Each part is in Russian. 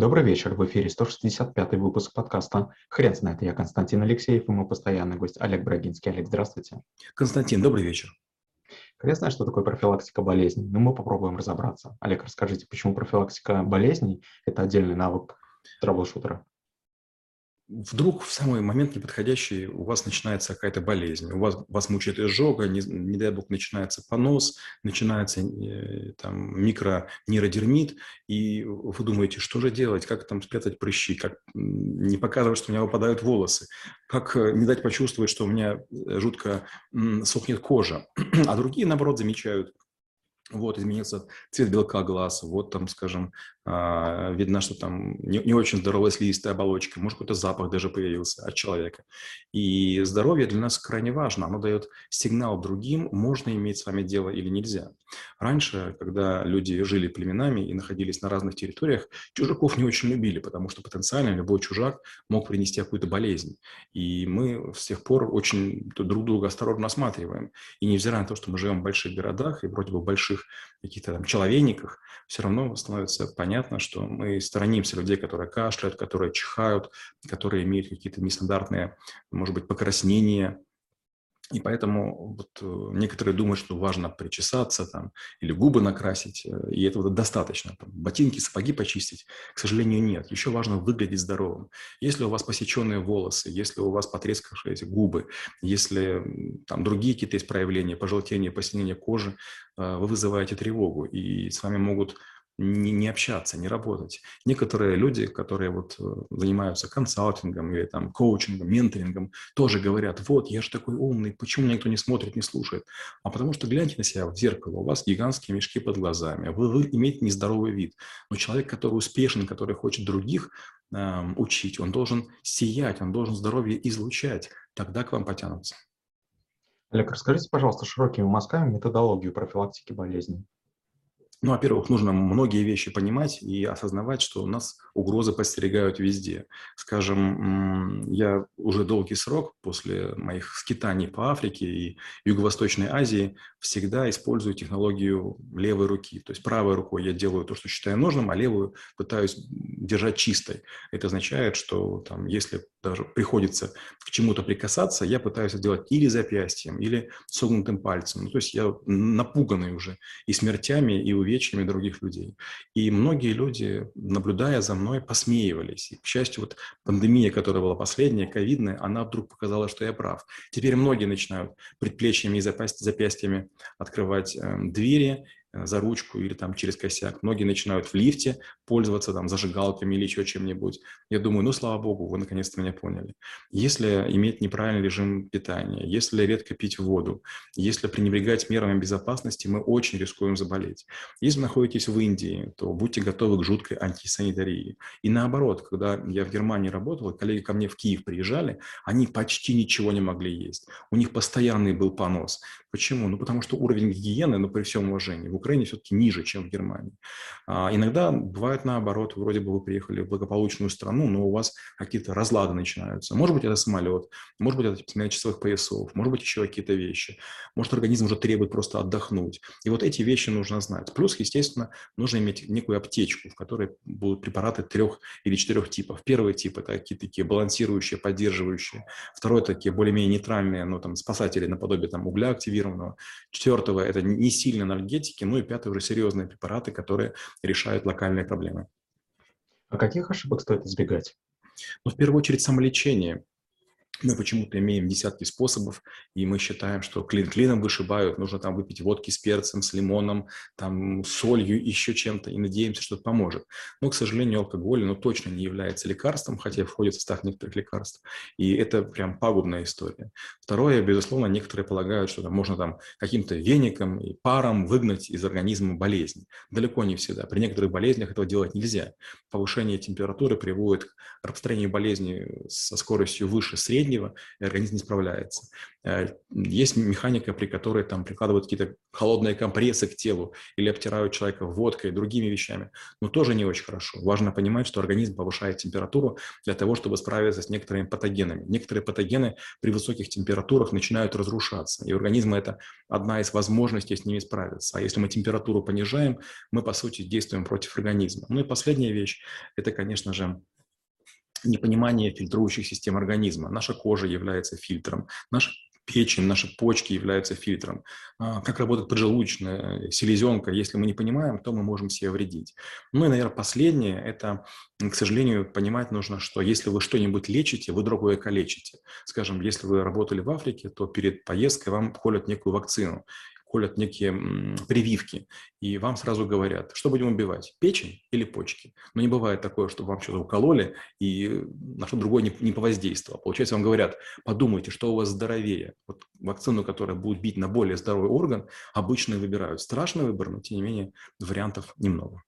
Добрый вечер, в эфире 165 выпуск подкаста «Хрен знает». Я Константин Алексеев и мой постоянный гость Олег Брагинский. Олег, здравствуйте. Константин, добрый вечер. Хрен знает, что такое профилактика болезней, но мы попробуем разобраться. Олег, расскажите, почему профилактика болезней – это отдельный навык troubleshooter а? Вдруг в самый момент неподходящий у вас начинается какая-то болезнь, у вас, вас мучает изжога, не, не дай бог начинается понос, начинается э, там микронейродермит, и вы думаете, что же делать, как там спрятать прыщи, как не показывать, что у меня выпадают волосы, как э, не дать почувствовать, что у меня э, жутко сохнет кожа. А другие, наоборот, замечают, вот, изменился цвет белка глаз, вот там, скажем, а, видно, что там не, не очень здоровая слизистая оболочка, может, какой-то запах даже появился от человека. И здоровье для нас крайне важно, оно дает сигнал другим, можно иметь с вами дело или нельзя. Раньше, когда люди жили племенами и находились на разных территориях, чужаков не очень любили, потому что потенциально любой чужак мог принести какую-то болезнь. И мы с тех пор очень друг друга осторожно осматриваем. И невзирая на то, что мы живем в больших городах и вроде бы в больших каких-то там человейниках, все равно становится понятно, что мы сторонимся людей, которые кашляют, которые чихают, которые имеют какие-то нестандартные, может быть, покраснения, и поэтому вот э, некоторые думают, что важно причесаться там, или губы накрасить, э, и этого достаточно. Там, ботинки, сапоги почистить. К сожалению, нет. Еще важно выглядеть здоровым. Если у вас посеченные волосы, если у вас потрескавшиеся губы, если там другие какие-то есть проявления, пожелтения, посинения кожи, э, вы вызываете тревогу, и с вами могут не, не общаться, не работать. Некоторые люди, которые вот э, занимаются консалтингом или там коучингом, менторингом, тоже говорят, вот, я же такой умный, почему меня никто не смотрит, не слушает? А потому что гляньте на себя в зеркало, у вас гигантские мешки под глазами, вы, вы имеете нездоровый вид. Но человек, который успешен, который хочет других э, учить, он должен сиять, он должен здоровье излучать, тогда к вам потянутся. Олег, расскажите, пожалуйста, широкими мазками методологию профилактики болезней. Ну, во-первых, нужно многие вещи понимать и осознавать, что у нас угрозы подстерегают везде. Скажем, я уже долгий срок после моих скитаний по Африке и Юго-Восточной Азии всегда использую технологию левой руки. То есть правой рукой я делаю то, что считаю нужным, а левую пытаюсь держать чистой. Это означает, что там, если даже приходится к чему-то прикасаться, я пытаюсь это делать или запястьем, или согнутым пальцем. Ну, то есть я напуганный уже и смертями, и увечьями других людей. И многие люди, наблюдая за мной, посмеивались. И, к счастью, вот пандемия, которая была последняя, ковидная, она вдруг показала, что я прав. Теперь многие начинают предплечьями и запястьями открывать э, двери за ручку или там через косяк. Многие начинают в лифте пользоваться там зажигалками или еще чем-нибудь. Я думаю, ну, слава богу, вы наконец-то меня поняли. Если иметь неправильный режим питания, если редко пить воду, если пренебрегать мерами безопасности, мы очень рискуем заболеть. Если вы находитесь в Индии, то будьте готовы к жуткой антисанитарии. И наоборот, когда я в Германии работал, коллеги ко мне в Киев приезжали, они почти ничего не могли есть. У них постоянный был понос. Почему? Ну, потому что уровень гигиены, ну, при всем уважении, Украине все-таки ниже, чем в Германии. А, иногда бывает наоборот, вроде бы вы приехали в благополучную страну, но у вас какие-то разлады начинаются. Может быть, это самолет, может быть, это смена часовых поясов, может быть, еще какие-то вещи. Может, организм уже требует просто отдохнуть. И вот эти вещи нужно знать. Плюс, естественно, нужно иметь некую аптечку, в которой будут препараты трех или четырех типов. Первый тип – это какие-то такие балансирующие, поддерживающие. Второй – такие более-менее нейтральные, ну, там, спасатели наподобие там, угля активированного. Четвертого – это не сильно энергетики, ну и пятый уже серьезные препараты, которые решают локальные проблемы. А каких ошибок стоит избегать? Ну, в первую очередь, самолечение. Мы почему-то имеем десятки способов, и мы считаем, что клин клином вышибают, нужно там выпить водки с перцем, с лимоном, там, солью, еще чем-то, и надеемся, что это поможет. Но, к сожалению, алкоголь, ну, точно не является лекарством, хотя входит в состав некоторых лекарств, и это прям пагубная история. Второе, безусловно, некоторые полагают, что там, можно там каким-то веником и паром выгнать из организма болезнь. Далеко не всегда. При некоторых болезнях этого делать нельзя. Повышение температуры приводит к распространению болезни со скоростью выше средней, среднего, и организм не справляется. Э, есть механика, при которой там прикладывают какие-то холодные компрессы к телу или обтирают человека водкой, другими вещами, но тоже не очень хорошо. Важно понимать, что организм повышает температуру для того, чтобы справиться с некоторыми патогенами. Некоторые патогены при высоких температурах начинают разрушаться, и у это одна из возможностей с ними справиться. А если мы температуру понижаем, мы, по сути, действуем против организма. Ну и последняя вещь – это, конечно же, непонимание фильтрующих систем организма. Наша кожа является фильтром, наш печень, наши почки являются фильтром. А, как работает поджелудочная селезенка, если мы не понимаем, то мы можем себе вредить. Ну и, наверное, последнее – это, к сожалению, понимать нужно, что если вы что-нибудь лечите, вы другое калечите. Скажем, если вы работали в Африке, то перед поездкой вам колят некую вакцину колят некие прививки, и вам сразу говорят, что будем убивать, печень или почки. Но не бывает такое, что вам что-то укололи, и на что другое не, не повоздействовало. Получается, вам говорят, подумайте, что у вас здоровее. Вот вакцину, которая будет бить на более здоровый орган, обычно выбирают. Страшный выбор, но тем не менее вариантов немного.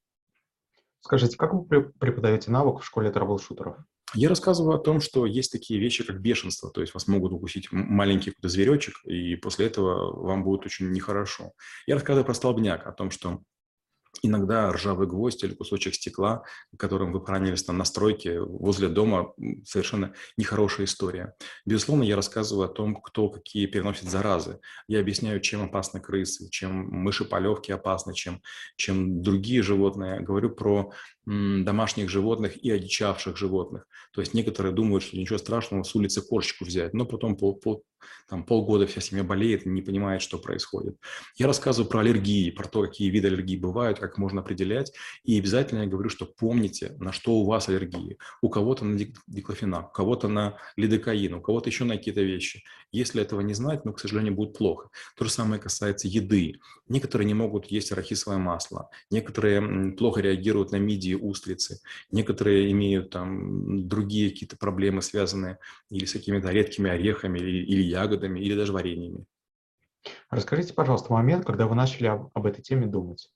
Скажите, как вы преподаете навык в школе трэбл-шутеров? Я рассказываю о том, что есть такие вещи, как бешенство, то есть вас могут укусить маленький какой-то зверечек, и после этого вам будет очень нехорошо. Я рассказываю про столбняк, о том, что Иногда ржавый гвоздь или кусочек стекла, которым вы поранились на стройке возле дома, совершенно нехорошая история. Безусловно, я рассказываю о том, кто какие переносит заразы. Я объясняю, чем опасны крысы, чем мыши-полевки опасны, чем, чем другие животные. Говорю про домашних животных и одичавших животных. То есть некоторые думают, что ничего страшного с улицы кошечку взять, но потом пол, пол, там, полгода вся семья болеет и не понимает, что происходит. Я рассказываю про аллергии, про то, какие виды аллергии бывают, как можно определять. И обязательно я говорю, что помните, на что у вас аллергии. У кого-то на диклофенак, у кого-то на лидокаин, у кого-то еще на какие-то вещи. Если этого не знать, ну, к сожалению, будет плохо. То же самое касается еды. Некоторые не могут есть арахисовое масло, некоторые плохо реагируют на мидии, устрицы, некоторые имеют там другие какие-то проблемы, связанные или с какими-то редкими орехами, или, или ягодами, или даже вареньями. Расскажите, пожалуйста, момент, когда вы начали об, об этой теме думать.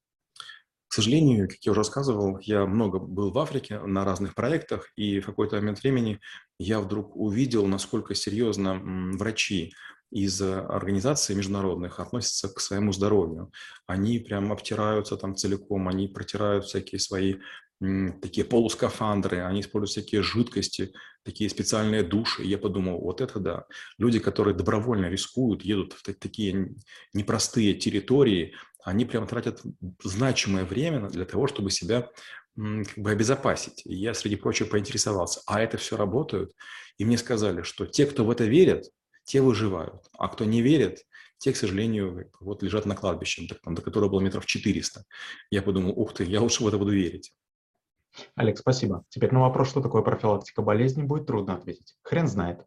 К сожалению, как я уже рассказывал, я много был в Африке на разных проектах, и в какой-то момент времени я вдруг увидел, насколько серьезно врачи из организаций международных относятся к своему здоровью. Они прям обтираются там целиком, они протирают всякие свои такие полускафандры, они используют всякие жидкости, такие специальные души. И я подумал, вот это да. Люди, которые добровольно рискуют, едут в такие непростые территории, они прямо тратят значимое время для того, чтобы себя как бы обезопасить. И я, среди прочего, поинтересовался, а это все работает? И мне сказали, что те, кто в это верят, те выживают, а кто не верит, те, к сожалению, вот лежат на кладбище, до которого было метров 400. Я подумал, ух ты, я лучше в это буду верить. Олег, спасибо. Теперь на вопрос, что такое профилактика болезни, будет трудно ответить. Хрен знает.